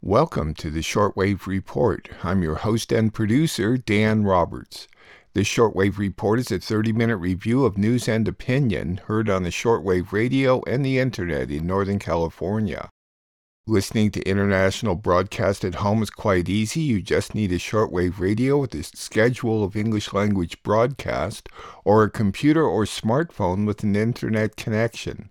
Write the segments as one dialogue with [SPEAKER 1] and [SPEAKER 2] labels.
[SPEAKER 1] Welcome to the Shortwave Report. I'm your host and producer, Dan Roberts. The Shortwave Report is a 30 minute review of news and opinion heard on the shortwave radio and the internet in Northern California. Listening to international broadcast at home is quite easy. You just need a shortwave radio with a schedule of English language broadcast or a computer or smartphone with an internet connection.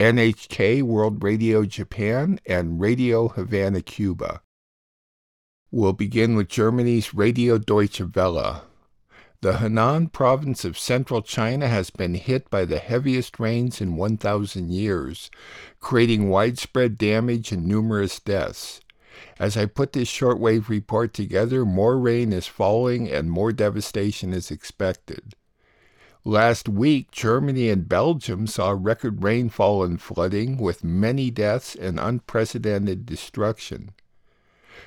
[SPEAKER 1] NHK World Radio Japan, and Radio Havana Cuba. We'll begin with Germany's Radio Deutsche Welle. The Henan province of central China has been hit by the heaviest rains in 1,000 years, creating widespread damage and numerous deaths. As I put this shortwave report together, more rain is falling and more devastation is expected. Last week, Germany and Belgium saw record rainfall and flooding with many deaths and unprecedented destruction.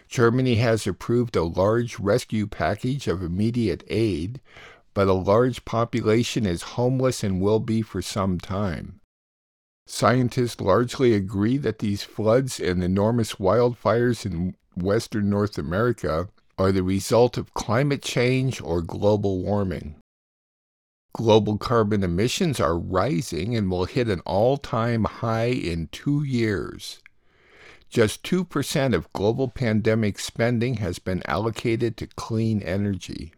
[SPEAKER 1] Germany has approved a large rescue package of immediate aid, but a large population is homeless and will be for some time. Scientists largely agree that these floods and enormous wildfires in western North America are the result of climate change or global warming. Global carbon emissions are rising and will hit an all time high in two years. Just 2% of global pandemic spending has been allocated to clean energy.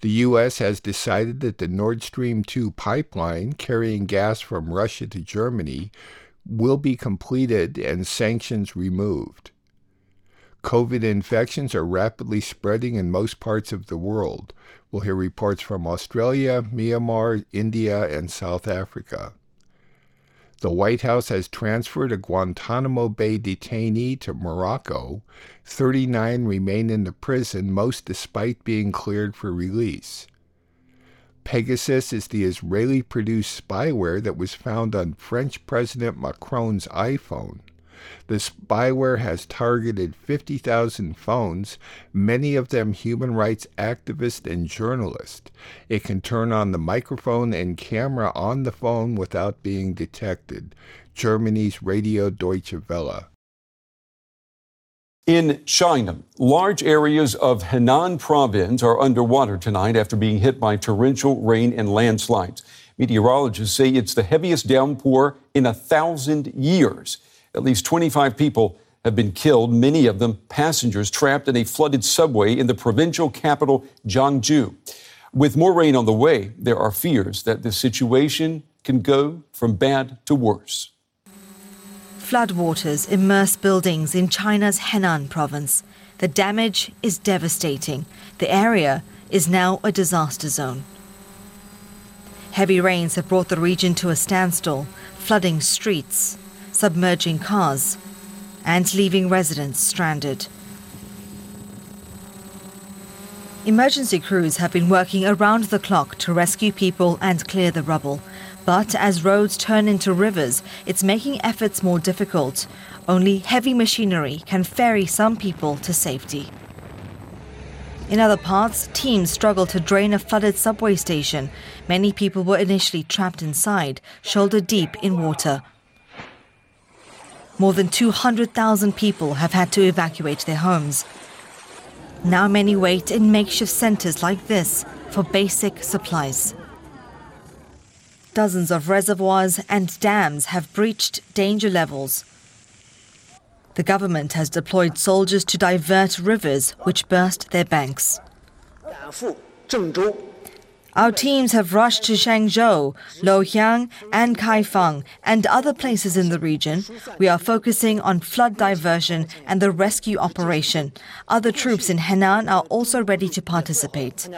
[SPEAKER 1] The U.S. has decided that the Nord Stream 2 pipeline carrying gas from Russia to Germany will be completed and sanctions removed. COVID infections are rapidly spreading in most parts of the world. We'll hear reports from Australia, Myanmar, India, and South Africa. The White House has transferred a Guantanamo Bay detainee to Morocco. 39 remain in the prison, most despite being cleared for release. Pegasus is the Israeli produced spyware that was found on French President Macron's iPhone. The spyware has targeted 50,000 phones, many of them human rights activists and journalists. It can turn on the microphone and camera on the phone without being detected. Germany's Radio Deutsche Welle.
[SPEAKER 2] In China, large areas of Henan province are underwater tonight after being hit by torrential rain and landslides. Meteorologists say it's the heaviest downpour in a thousand years. At least 25 people have been killed, many of them passengers trapped in a flooded subway in the provincial capital, Zhengzhou. With more rain on the way, there are fears that the situation can go from bad to worse.
[SPEAKER 3] Floodwaters immerse buildings in China's Henan province. The damage is devastating. The area is now a disaster zone. Heavy rains have brought the region to a standstill, flooding streets, submerging cars, and leaving residents stranded. Emergency crews have been working around the clock to rescue people and clear the rubble. But as roads turn into rivers, it's making efforts more difficult. Only heavy machinery can ferry some people to safety. In other parts, teams struggle to drain a flooded subway station. Many people were initially trapped inside, shoulder deep in water, more than 200,000 people have had to evacuate their homes. Now many wait in makeshift centers like this for basic supplies. Dozens of reservoirs and dams have breached danger levels. The government has deployed soldiers to divert rivers which burst their banks. Our teams have rushed to Zhengzhou, Luoyang, and Kaifeng, and other places in the region. We are focusing on flood diversion and the rescue operation. Other troops in Henan are also ready to participate.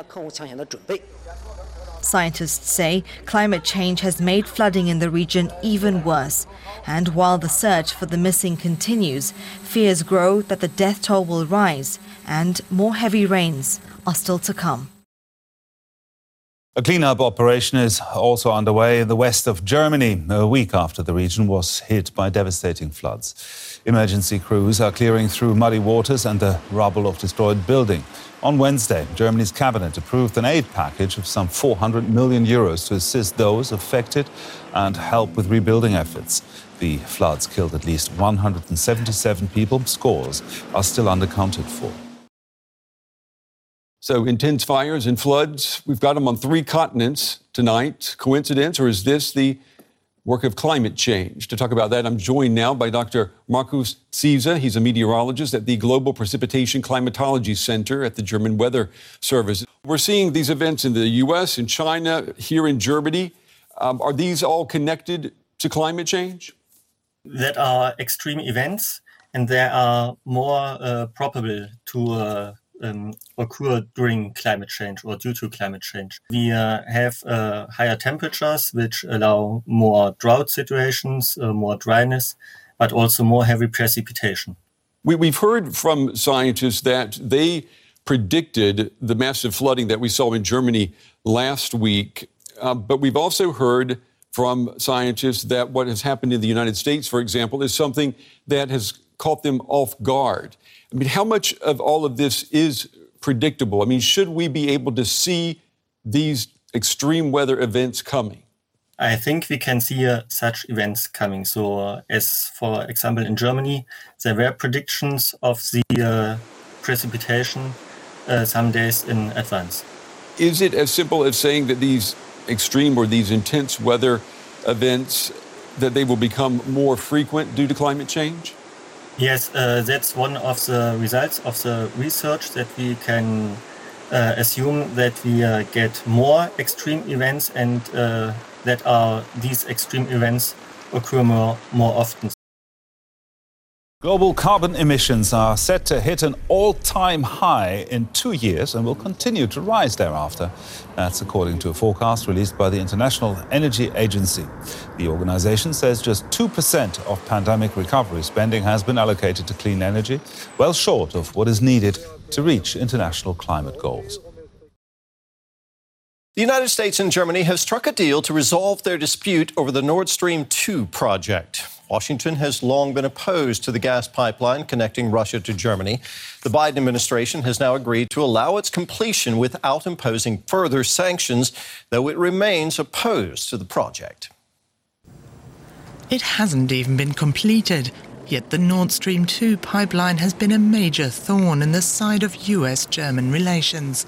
[SPEAKER 3] Scientists say climate change has made flooding in the region even worse. And while the search for the missing continues, fears grow that the death toll will rise and more heavy rains are still to come.
[SPEAKER 4] A cleanup operation is also underway in the west of Germany, a week after the region was hit by devastating floods. Emergency crews are clearing through muddy waters and the rubble of destroyed buildings. On Wednesday, Germany's cabinet approved an aid package of some 400 million euros to assist those affected and help with rebuilding efforts. The floods killed at least 177 people. Scores are still undercounted for.
[SPEAKER 2] So, intense fires and floods, we've got them on three continents tonight. Coincidence, or is this the work of climate change? To talk about that, I'm joined now by Dr. Markus Ziese. He's a meteorologist at the Global Precipitation Climatology Center at the German Weather Service. We're seeing these events in the US, in China, here in Germany. Um, are these all connected to climate change?
[SPEAKER 5] That are extreme events, and they are more uh, probable to uh, um, occur during climate change or due to climate change. We uh, have uh, higher temperatures, which allow more drought situations, uh, more dryness, but also more heavy precipitation.
[SPEAKER 2] We, we've heard from scientists that they predicted the massive flooding that we saw in Germany last week. Uh, but we've also heard from scientists that what has happened in the United States, for example, is something that has caught them off guard. I mean, how much of all of this is predictable? I mean, should we be able to see these extreme weather events coming?
[SPEAKER 5] I think we can see uh, such events coming. So, uh, as for example, in Germany, there were predictions of the uh, precipitation uh, some days in advance.
[SPEAKER 2] Is it as simple as saying that these extreme or these intense weather events that they will become more frequent due to climate change?
[SPEAKER 5] Yes, uh, that's one of the results of the research that we can uh, assume that we uh, get more extreme events and uh, that are these extreme events occur more, more often.
[SPEAKER 4] Global carbon emissions are set to hit an all time high in two years and will continue to rise thereafter. That's according to a forecast released by the International Energy Agency. The organization says just 2% of pandemic recovery spending has been allocated to clean energy, well short of what is needed to reach international climate goals.
[SPEAKER 6] The United States and Germany have struck a deal to resolve their dispute over the Nord Stream 2 project. Washington has long been opposed to the gas pipeline connecting Russia to Germany. The Biden administration has now agreed to allow its completion without imposing further sanctions, though it remains opposed to the project.
[SPEAKER 7] It hasn't even been completed, yet the Nord Stream 2 pipeline has been a major thorn in the side of US German relations.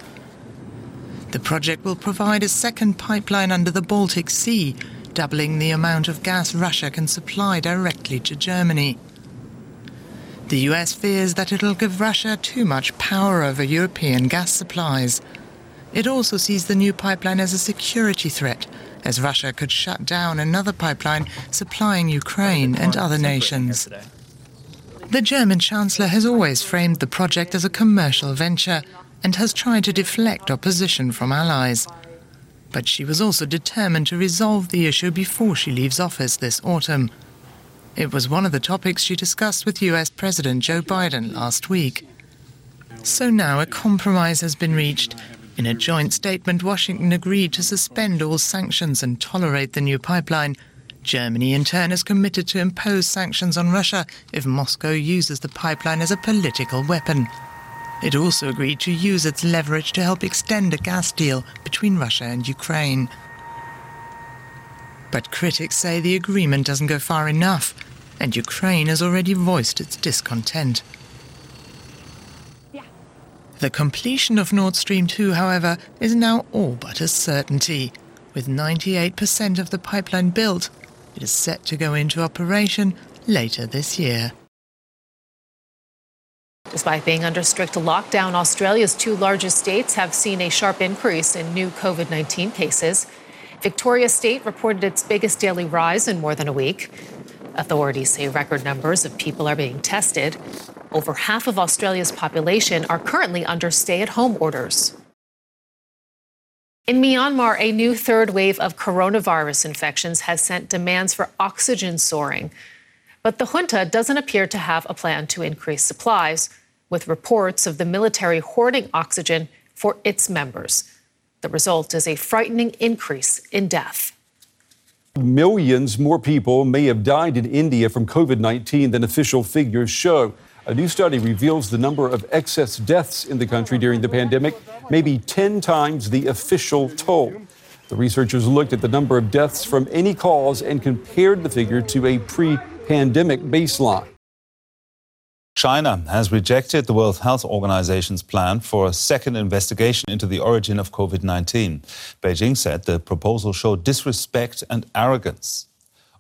[SPEAKER 7] The project will provide a second pipeline under the Baltic Sea doubling the amount of gas Russia can supply directly to Germany. The US fears that it'll give Russia too much power over European gas supplies. It also sees the new pipeline as a security threat, as Russia could shut down another pipeline supplying Ukraine and other nations. The German Chancellor has always framed the project as a commercial venture and has tried to deflect opposition from allies but she was also determined to resolve the issue before she leaves office this autumn. It was one of the topics she discussed with US President Joe Biden last week. So now a compromise has been reached. In a joint statement, Washington agreed to suspend all sanctions and tolerate the new pipeline. Germany, in turn, has committed to impose sanctions on Russia if Moscow uses the pipeline as a political weapon. It also agreed to use its leverage to help extend a gas deal between Russia and Ukraine. But critics say the agreement doesn't go far enough, and Ukraine has already voiced its discontent. The completion of Nord Stream 2, however, is now all but a certainty. With 98% of the pipeline built, it is set to go into operation later this year.
[SPEAKER 8] Despite being under strict lockdown, Australia's two largest states have seen a sharp increase in new COVID 19 cases. Victoria State reported its biggest daily rise in more than a week. Authorities say record numbers of people are being tested. Over half of Australia's population are currently under stay at home orders. In Myanmar, a new third wave of coronavirus infections has sent demands for oxygen soaring. But the junta doesn't appear to have a plan to increase supplies, with reports of the military hoarding oxygen for its members. The result is a frightening increase in death.
[SPEAKER 2] Millions more people may have died in India from COVID 19 than official figures show. A new study reveals the number of excess deaths in the country during the pandemic may be 10 times the official toll. The researchers looked at the number of deaths from any cause and compared the figure to a pre pandemic baseline.
[SPEAKER 4] China has rejected the World Health Organization's plan for a second investigation into the origin of COVID 19. Beijing said the proposal showed disrespect and arrogance.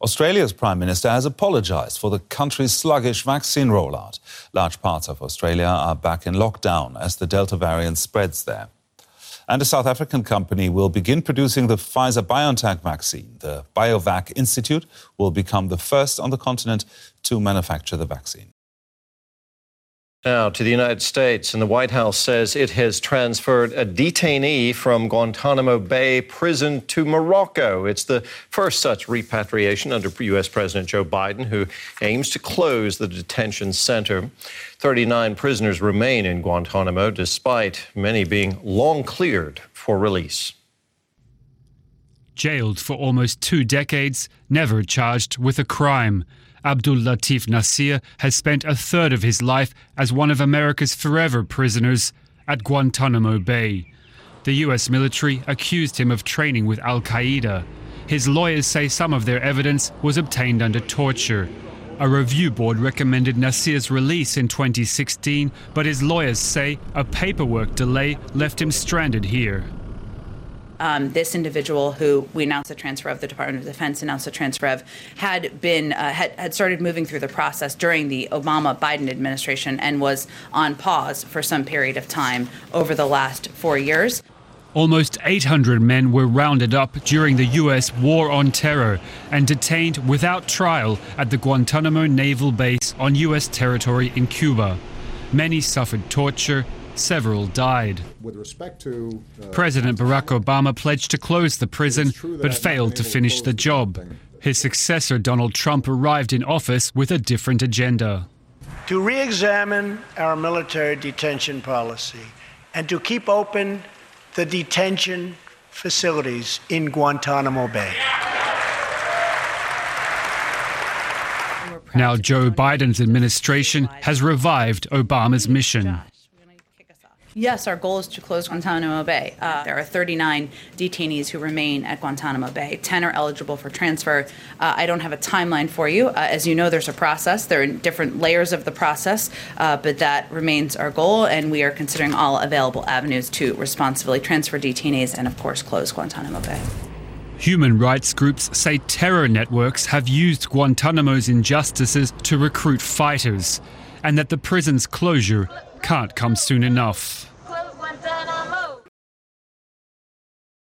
[SPEAKER 4] Australia's Prime Minister has apologized for the country's sluggish vaccine rollout. Large parts of Australia are back in lockdown as the Delta variant spreads there. And a South African company will begin producing the Pfizer BioNTech vaccine. The BioVac Institute will become the first on the continent to manufacture the vaccine.
[SPEAKER 6] Now to the United States, and the White House says it has transferred a detainee from Guantanamo Bay prison to Morocco. It's the first such repatriation under U.S. President Joe Biden, who aims to close the detention center. 39 prisoners remain in Guantanamo, despite many being long cleared for release.
[SPEAKER 9] Jailed for almost two decades, never charged with a crime. Abdul Latif Nasir has spent a third of his life as one of America's forever prisoners at Guantanamo Bay. The US military accused him of training with Al Qaeda. His lawyers say some of their evidence was obtained under torture. A review board recommended Nasir's release in 2016, but his lawyers say a paperwork delay left him stranded here
[SPEAKER 10] um, this individual who we announced the transfer of, the Department of Defense announced the transfer of, had been uh, had, had started moving through the process during the Obama Biden administration and was on pause for some period of time over the last four years.
[SPEAKER 9] Almost 800 men were rounded up during the U.S. war on terror and detained without trial at the Guantanamo Naval Base on U.S. territory in Cuba. Many suffered torture Several died. With respect to uh, President Barack Obama pledged to close the prison, but failed to finish the job. His successor, Donald Trump, arrived in office with a different agenda.
[SPEAKER 11] To re examine our military detention policy and to keep open the detention facilities in Guantanamo Bay.
[SPEAKER 9] Now, Joe Biden's administration has revived Obama's mission.
[SPEAKER 10] Yes, our goal is to close Guantanamo Bay. Uh, there are 39 detainees who remain at Guantanamo Bay. 10 are eligible for transfer. Uh, I don't have a timeline for you. Uh, as you know, there's a process. There are different layers of the process, uh, but that remains our goal, and we are considering all available avenues to responsibly transfer detainees and, of course, close Guantanamo Bay.
[SPEAKER 9] Human rights groups say terror networks have used Guantanamo's injustices to recruit fighters, and that the prison's closure can't come soon enough.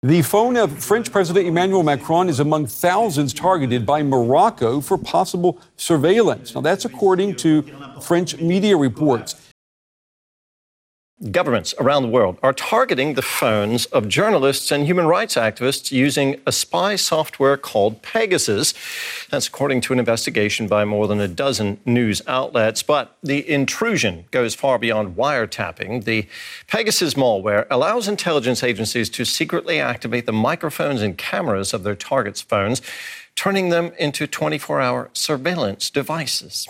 [SPEAKER 2] The phone of French President Emmanuel Macron is among thousands targeted by Morocco for possible surveillance. Now, that's according to French media reports
[SPEAKER 6] governments around the world are targeting the phones of journalists and human rights activists using a spy software called Pegasus. That's according to an investigation by more than a dozen news outlets. But the intrusion goes far beyond wiretapping. The Pegasus malware allows intelligence agencies to secretly activate the microphones and cameras of their targets' phones, turning them into 24 hour surveillance devices.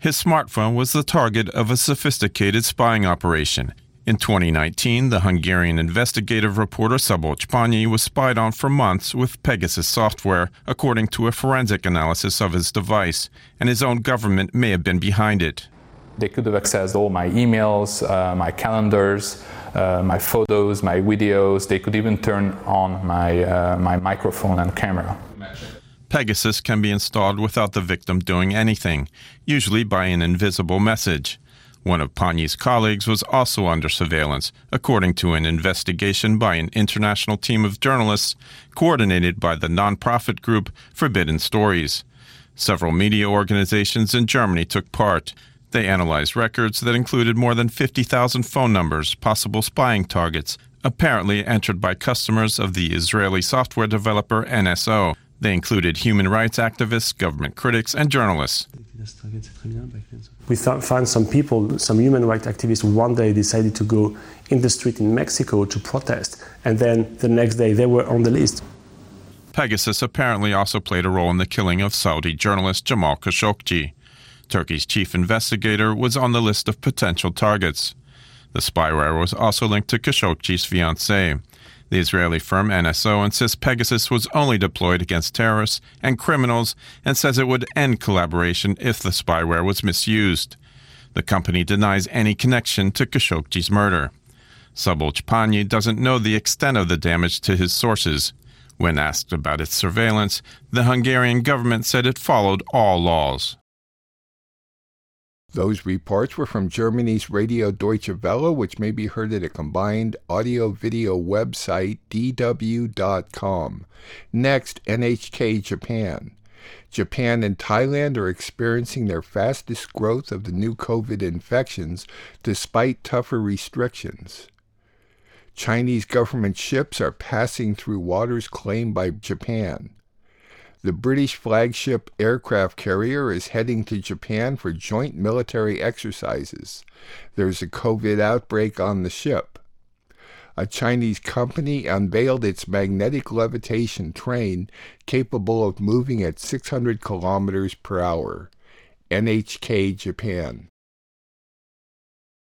[SPEAKER 12] His smartphone was the target of a sophisticated spying operation. In 2019, the Hungarian investigative reporter Szabolcs Panyi was spied on for months with Pegasus software, according to a forensic analysis of his device, and his own government may have been behind it.
[SPEAKER 13] They could have accessed all my emails, uh, my calendars, uh, my photos, my videos. They could even turn on my, uh, my microphone and camera.
[SPEAKER 12] Pegasus can be installed without the victim doing anything, usually by an invisible message. One of Panyi's colleagues was also under surveillance, according to an investigation by an international team of journalists coordinated by the nonprofit group Forbidden Stories. Several media organizations in Germany took part. They analyzed records that included more than 50,000 phone numbers, possible spying targets, apparently entered by customers of the Israeli software developer NSO. They included human rights activists, government critics, and journalists.
[SPEAKER 14] We found some people, some human rights activists, one day decided to go in the street in Mexico to protest, and then the next day they were on the list.
[SPEAKER 12] Pegasus apparently also played a role in the killing of Saudi journalist Jamal Khashoggi. Turkey's chief investigator was on the list of potential targets. The spyware was also linked to Khashoggi's fiancée. The Israeli firm NSO insists Pegasus was only deployed against terrorists and criminals and says it would end collaboration if the spyware was misused. The company denies any connection to Khashoggi's murder. Pányi doesn't know the extent of the damage to his sources. When asked about its surveillance, the Hungarian government said it followed all laws.
[SPEAKER 1] Those reports were from Germany's Radio Deutsche Welle, which may be heard at a combined audio video website, dw.com. Next, NHK Japan. Japan and Thailand are experiencing their fastest growth of the new COVID infections despite tougher restrictions. Chinese government ships are passing through waters claimed by Japan. The British flagship aircraft carrier is heading to Japan for joint military exercises. There's a COVID outbreak on the ship. A Chinese company unveiled its magnetic levitation train capable of moving at 600 kilometers per hour. NHK Japan.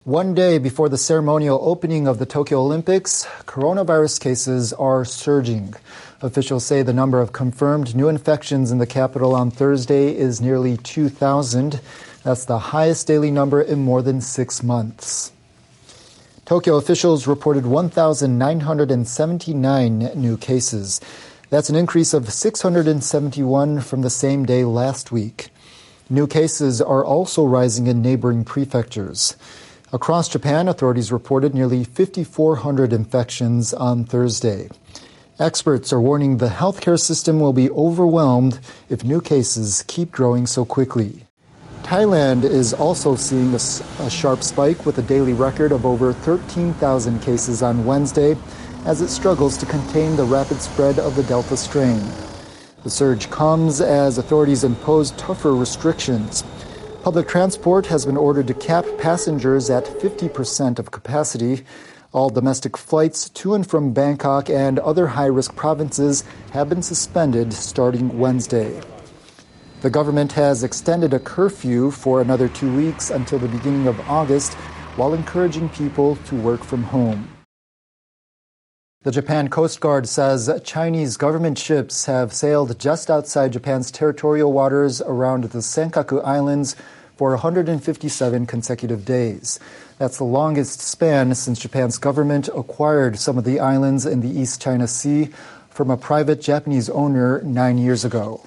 [SPEAKER 15] One day before the ceremonial opening of the Tokyo Olympics, coronavirus cases are surging. Officials say the number of confirmed new infections in the capital on Thursday is nearly 2,000. That's the highest daily number in more than six months. Tokyo officials reported 1,979 new cases. That's an increase of 671 from the same day last week. New cases are also rising in neighboring prefectures. Across Japan, authorities reported nearly 5,400 infections on Thursday. Experts are warning the healthcare system will be overwhelmed if new cases keep growing so quickly. Thailand is also seeing a, a, sharp spike with a daily record of over 13,000 cases on Wednesday as it struggles to contain the rapid spread of the Delta strain. The surge comes as authorities impose tougher restrictions. Public transport has been ordered to cap passengers at 50% of capacity. All domestic flights to and from Bangkok and other high risk provinces have been suspended starting Wednesday. The government has extended a curfew for another two weeks until the beginning of August while encouraging people to work from home. The Japan Coast Guard says Chinese government ships have sailed just outside Japan's territorial waters around the Senkaku Islands for 157 consecutive days. That's the longest span since Japan's government acquired some of the islands in the East China Sea from a private Japanese owner nine years ago.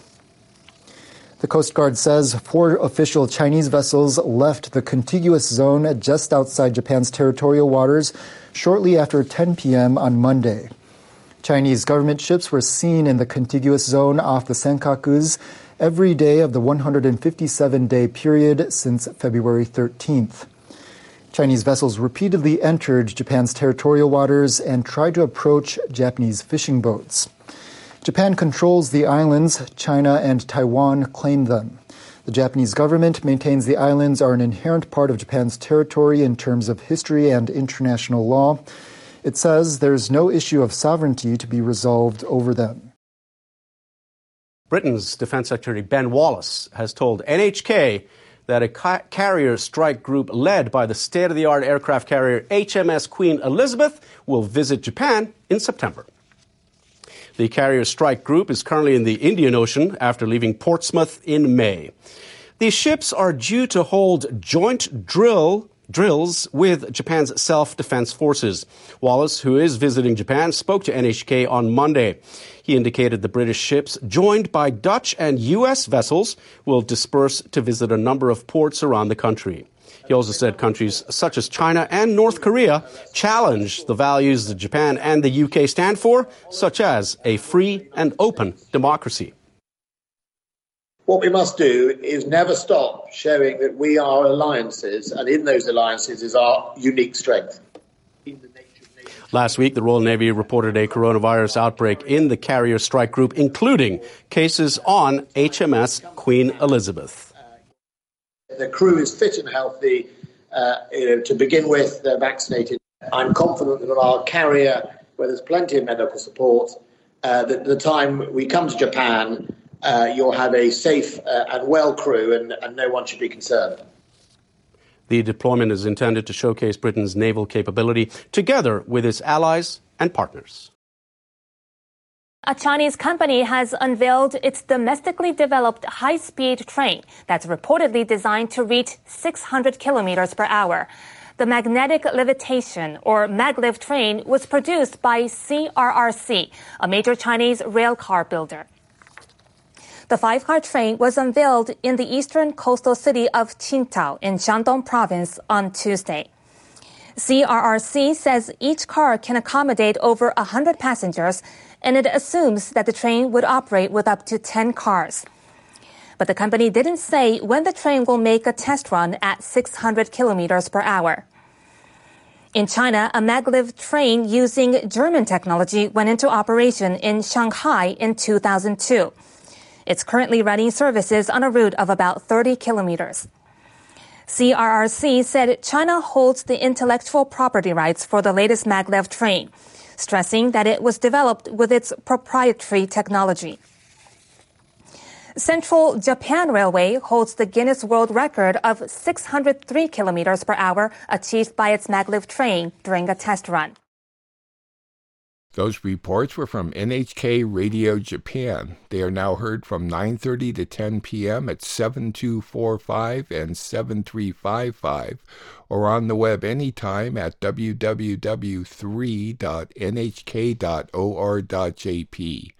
[SPEAKER 15] The Coast Guard says four official Chinese vessels left the contiguous zone just outside Japan's territorial waters shortly after 10 p.m. on Monday. Chinese government ships were seen in the contiguous zone off the Senkakus every day of the 157 day period since February 13th. Chinese vessels repeatedly entered Japan's territorial waters and tried to approach Japanese fishing boats. Japan controls the islands, China and Taiwan claim them. The Japanese government maintains the islands are an inherent part of Japan's territory in terms of history and international law. It says there's no issue of sovereignty to be resolved over them.
[SPEAKER 16] Britain's Defense Secretary Ben Wallace has told NHK that a ca- carrier strike group led by the state of the art aircraft carrier HMS Queen Elizabeth will visit Japan in September. The carrier strike group is currently in the Indian Ocean after leaving Portsmouth in May. These ships are due to hold joint drill drills with Japan's self defense forces. Wallace, who is visiting Japan, spoke to NHK on Monday. He indicated the British ships, joined by Dutch and U.S. vessels, will disperse to visit a number of ports around the country. He also said countries such as China and North Korea challenge the values that Japan and the UK stand for, such as a free and open democracy.
[SPEAKER 17] What we must do is never stop showing that we are alliances, and in those alliances is our unique strength.
[SPEAKER 16] Last week, the Royal Navy reported a coronavirus outbreak in the carrier strike group, including cases on HMS Queen Elizabeth.
[SPEAKER 17] The crew is fit and healthy. Uh, you know, to begin with, they're vaccinated. I'm confident that on our carrier, where there's plenty of medical support, uh, that the time we come to Japan, uh, you'll have a safe uh, and well crew, and, and no one should be concerned.
[SPEAKER 16] The deployment is intended to showcase Britain's naval capability together with its allies and partners.
[SPEAKER 18] A Chinese company has unveiled its domestically developed high speed train that's reportedly designed to reach 600 kilometers per hour. The magnetic levitation or maglev train was produced by CRRC, a major Chinese rail car builder. The five car train was unveiled in the eastern coastal city of Qingdao in Shandong province on Tuesday. CRRC says each car can accommodate over 100 passengers, and it assumes that the train would operate with up to 10 cars. But the company didn't say when the train will make a test run at 600 kilometers per hour. In China, a maglev train using German technology went into operation in Shanghai in 2002. It's currently running services on a route of about 30 kilometers. CRRC said China holds the intellectual property rights for the latest maglev train, stressing that it was developed with its proprietary technology. Central Japan Railway holds the Guinness World Record of 603 kilometers per hour achieved by its maglev train during a test run.
[SPEAKER 1] Those reports were from NHK Radio Japan. They are now heard from 9:30 to 10 p.m. at 7245 and 7355 or on the web anytime at www.3.nhk.or.jp.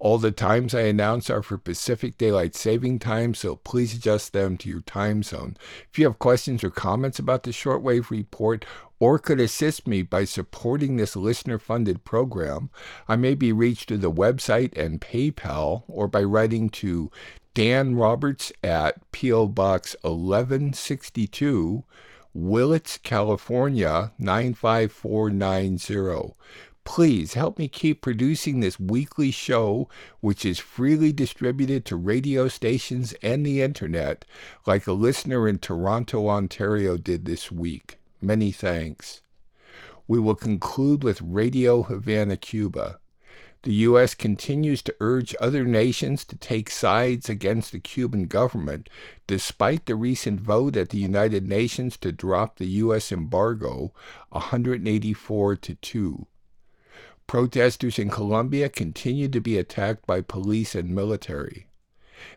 [SPEAKER 1] All the times I announce are for Pacific Daylight Saving Time, so please adjust them to your time zone. If you have questions or comments about the shortwave report or could assist me by supporting this listener funded program, I may be reached through the website and PayPal or by writing to Dan Roberts at P.O. Box 1162, Willits, California 95490. Please help me keep producing this weekly show, which is freely distributed to radio stations and the internet, like a listener in Toronto, Ontario did this week. Many thanks. We will conclude with Radio Havana, Cuba. The U.S. continues to urge other nations to take sides against the Cuban government, despite the recent vote at the United Nations to drop the U.S. embargo 184 to 2. Protesters in Colombia continue to be attacked by police and military.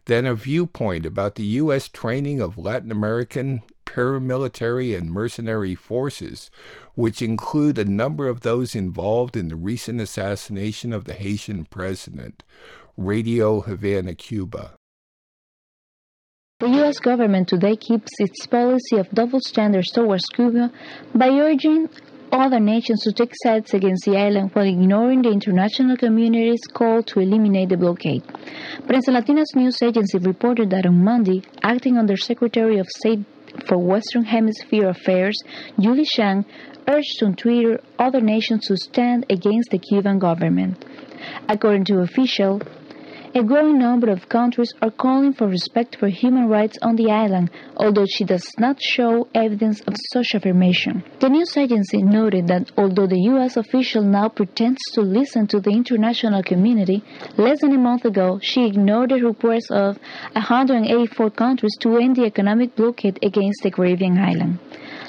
[SPEAKER 1] Then a viewpoint about the U.S. training of Latin American paramilitary and mercenary forces, which include a number of those involved in the recent assassination of the Haitian president. Radio Havana, Cuba.
[SPEAKER 19] The U.S. government today keeps its policy of double standards towards Cuba by urging other nations to take sides against the island while ignoring the international community's call to eliminate the blockade. Prensa Latina's news agency reported that on Monday, acting under Secretary of State for Western Hemisphere Affairs, Julie Chung, urged on Twitter other nations to stand against the Cuban government. According to official, a growing number of countries are calling for respect for human rights on the island, although she does not show evidence of such affirmation. The news agency noted that although the U.S. official now pretends to listen to the international community, less than a month ago she ignored the request of 184 countries to end the economic blockade against the Caribbean island.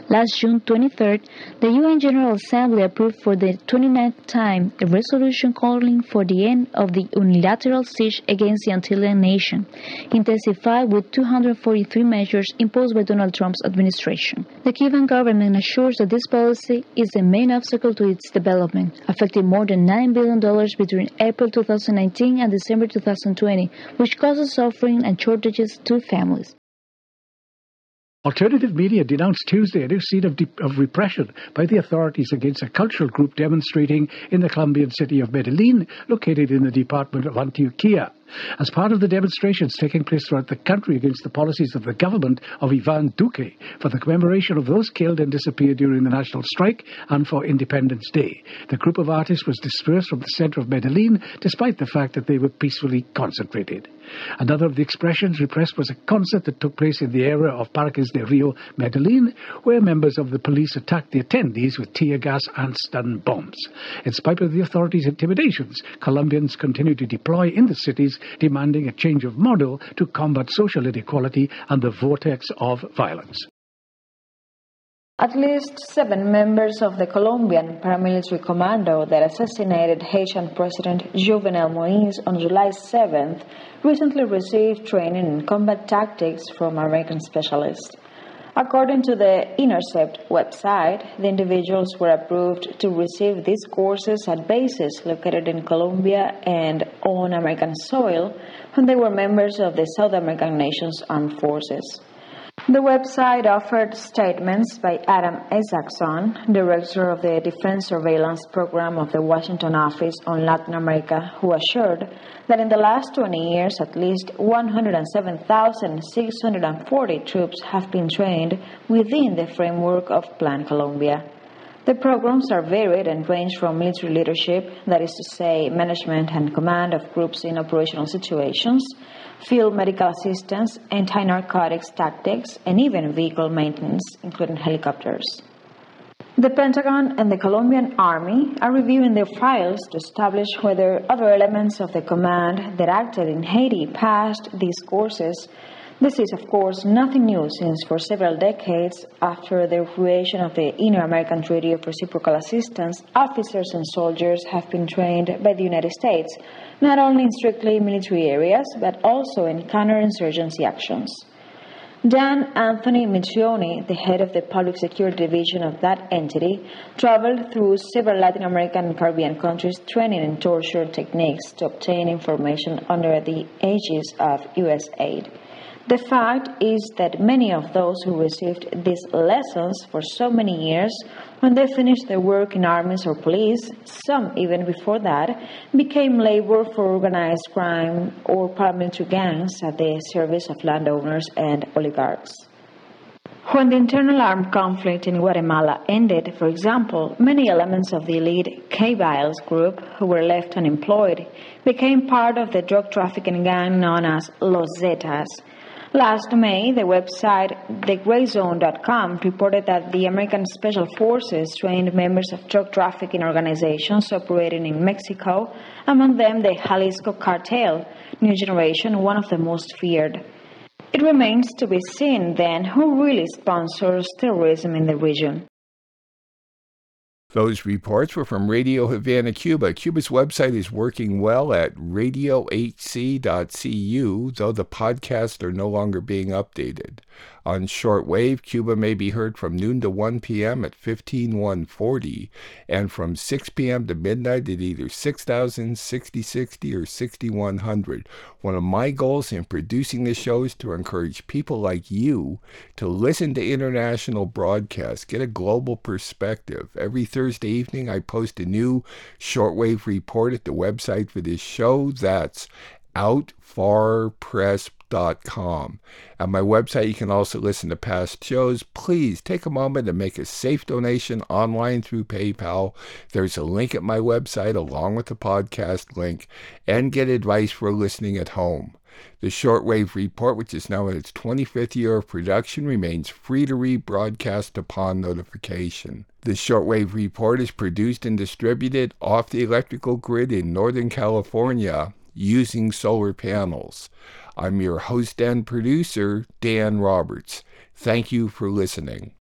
[SPEAKER 19] Last June 23rd, the UN General Assembly approved for the 29th time a resolution calling for the end of the unilateral siege against the Antillean nation, intensified with 243 measures imposed by Donald Trump's administration. The Cuban government assures that this policy is the main obstacle to its development, affecting more than $9 billion between April 2019 and December 2020, which causes suffering and shortages to families.
[SPEAKER 20] Alternative media denounced Tuesday a new scene of, de- of, repression by the authorities against a cultural group demonstrating in the Colombian city of Medellin, located in the department of Antioquia. As part of the demonstrations taking place throughout the country against the policies of the government of Ivan Duque for the commemoration of those killed and disappeared during the national strike and for Independence Day, the group of artists was dispersed from the center of Medellin despite the fact that they were peacefully concentrated. Another of the expressions repressed was a concert that took place in the area of Parques de Rio, Medellin, where members of the police attacked the attendees with tear gas and stun bombs. In spite of the authorities' intimidations, Colombians continue to deploy in the cities, demanding a change of model to combat social inequality and the vortex of violence.
[SPEAKER 21] At least seven members of the Colombian paramilitary commando that assassinated Haitian President Jovenel Moïse on July 7th recently received training in combat tactics from American specialists. According to the Intercept website, the individuals were approved to receive these courses at bases located in Colombia and on American soil when they were members of the South American nation's armed forces. The website offered statements by Adam Isacson, director of the Defense Surveillance Program of the Washington Office on Latin America, who assured that in the last 20 years, at least 107,640 troops have been trained within the framework of Plan Colombia. The programs are varied and range from military leadership, that is to say, management and command of groups in operational situations, field medical assistance, anti narcotics tactics, and even vehicle maintenance, including helicopters. The Pentagon and the Colombian Army are reviewing their files to establish whether other elements of the command that acted in Haiti passed these courses. This is, of course, nothing new since for several decades after the creation of the Inter American Treaty of Reciprocal Assistance, officers and soldiers have been trained by the United States not only in strictly military areas, but also in counterinsurgency actions. Dan Anthony Mitrione, the head of the public security division of that entity, traveled through several Latin American and Caribbean countries training in torture techniques to obtain information under the aegis of U.S. aid. The fact is that many of those who received these lessons for so many years, when they finished their work in armies or police, some even before that, became labor for organized crime or paramilitary gangs at the service of landowners and oligarchs. When the internal armed conflict in Guatemala ended, for example, many elements of the elite Kaibiles group who were left unemployed became part of the drug trafficking gang known as Los Zetas, Last May, the website thegrayzone.com reported that the American Special Forces trained members of drug trafficking organizations operating in Mexico, among them the Jalisco Cartel, New Generation, one of the most feared. It remains to be seen then who really sponsors terrorism in the region.
[SPEAKER 1] Those reports were from Radio Havana, Cuba. Cuba's website is working well at radiohc.cu, though the podcasts are no longer being updated. On shortwave, Cuba may be heard from noon to 1 p.m. at 15140 and from 6 p.m. to midnight at either 6000, 6060, or 6100. One of my goals in producing the show is to encourage people like you to listen to international broadcasts, get a global perspective. Every Thursday evening, I post a new shortwave report at the website for this show. That's outfarpress.com com. At my website, you can also listen to past shows. Please take a moment to make a safe donation online through PayPal. There's a link at my website along with the podcast link and get advice for listening at home. The Shortwave Report, which is now in its 25th year of production, remains free to rebroadcast upon notification. The Shortwave Report is produced and distributed off the electrical grid in Northern California using solar panels. I'm your host and producer, Dan Roberts. Thank you for listening.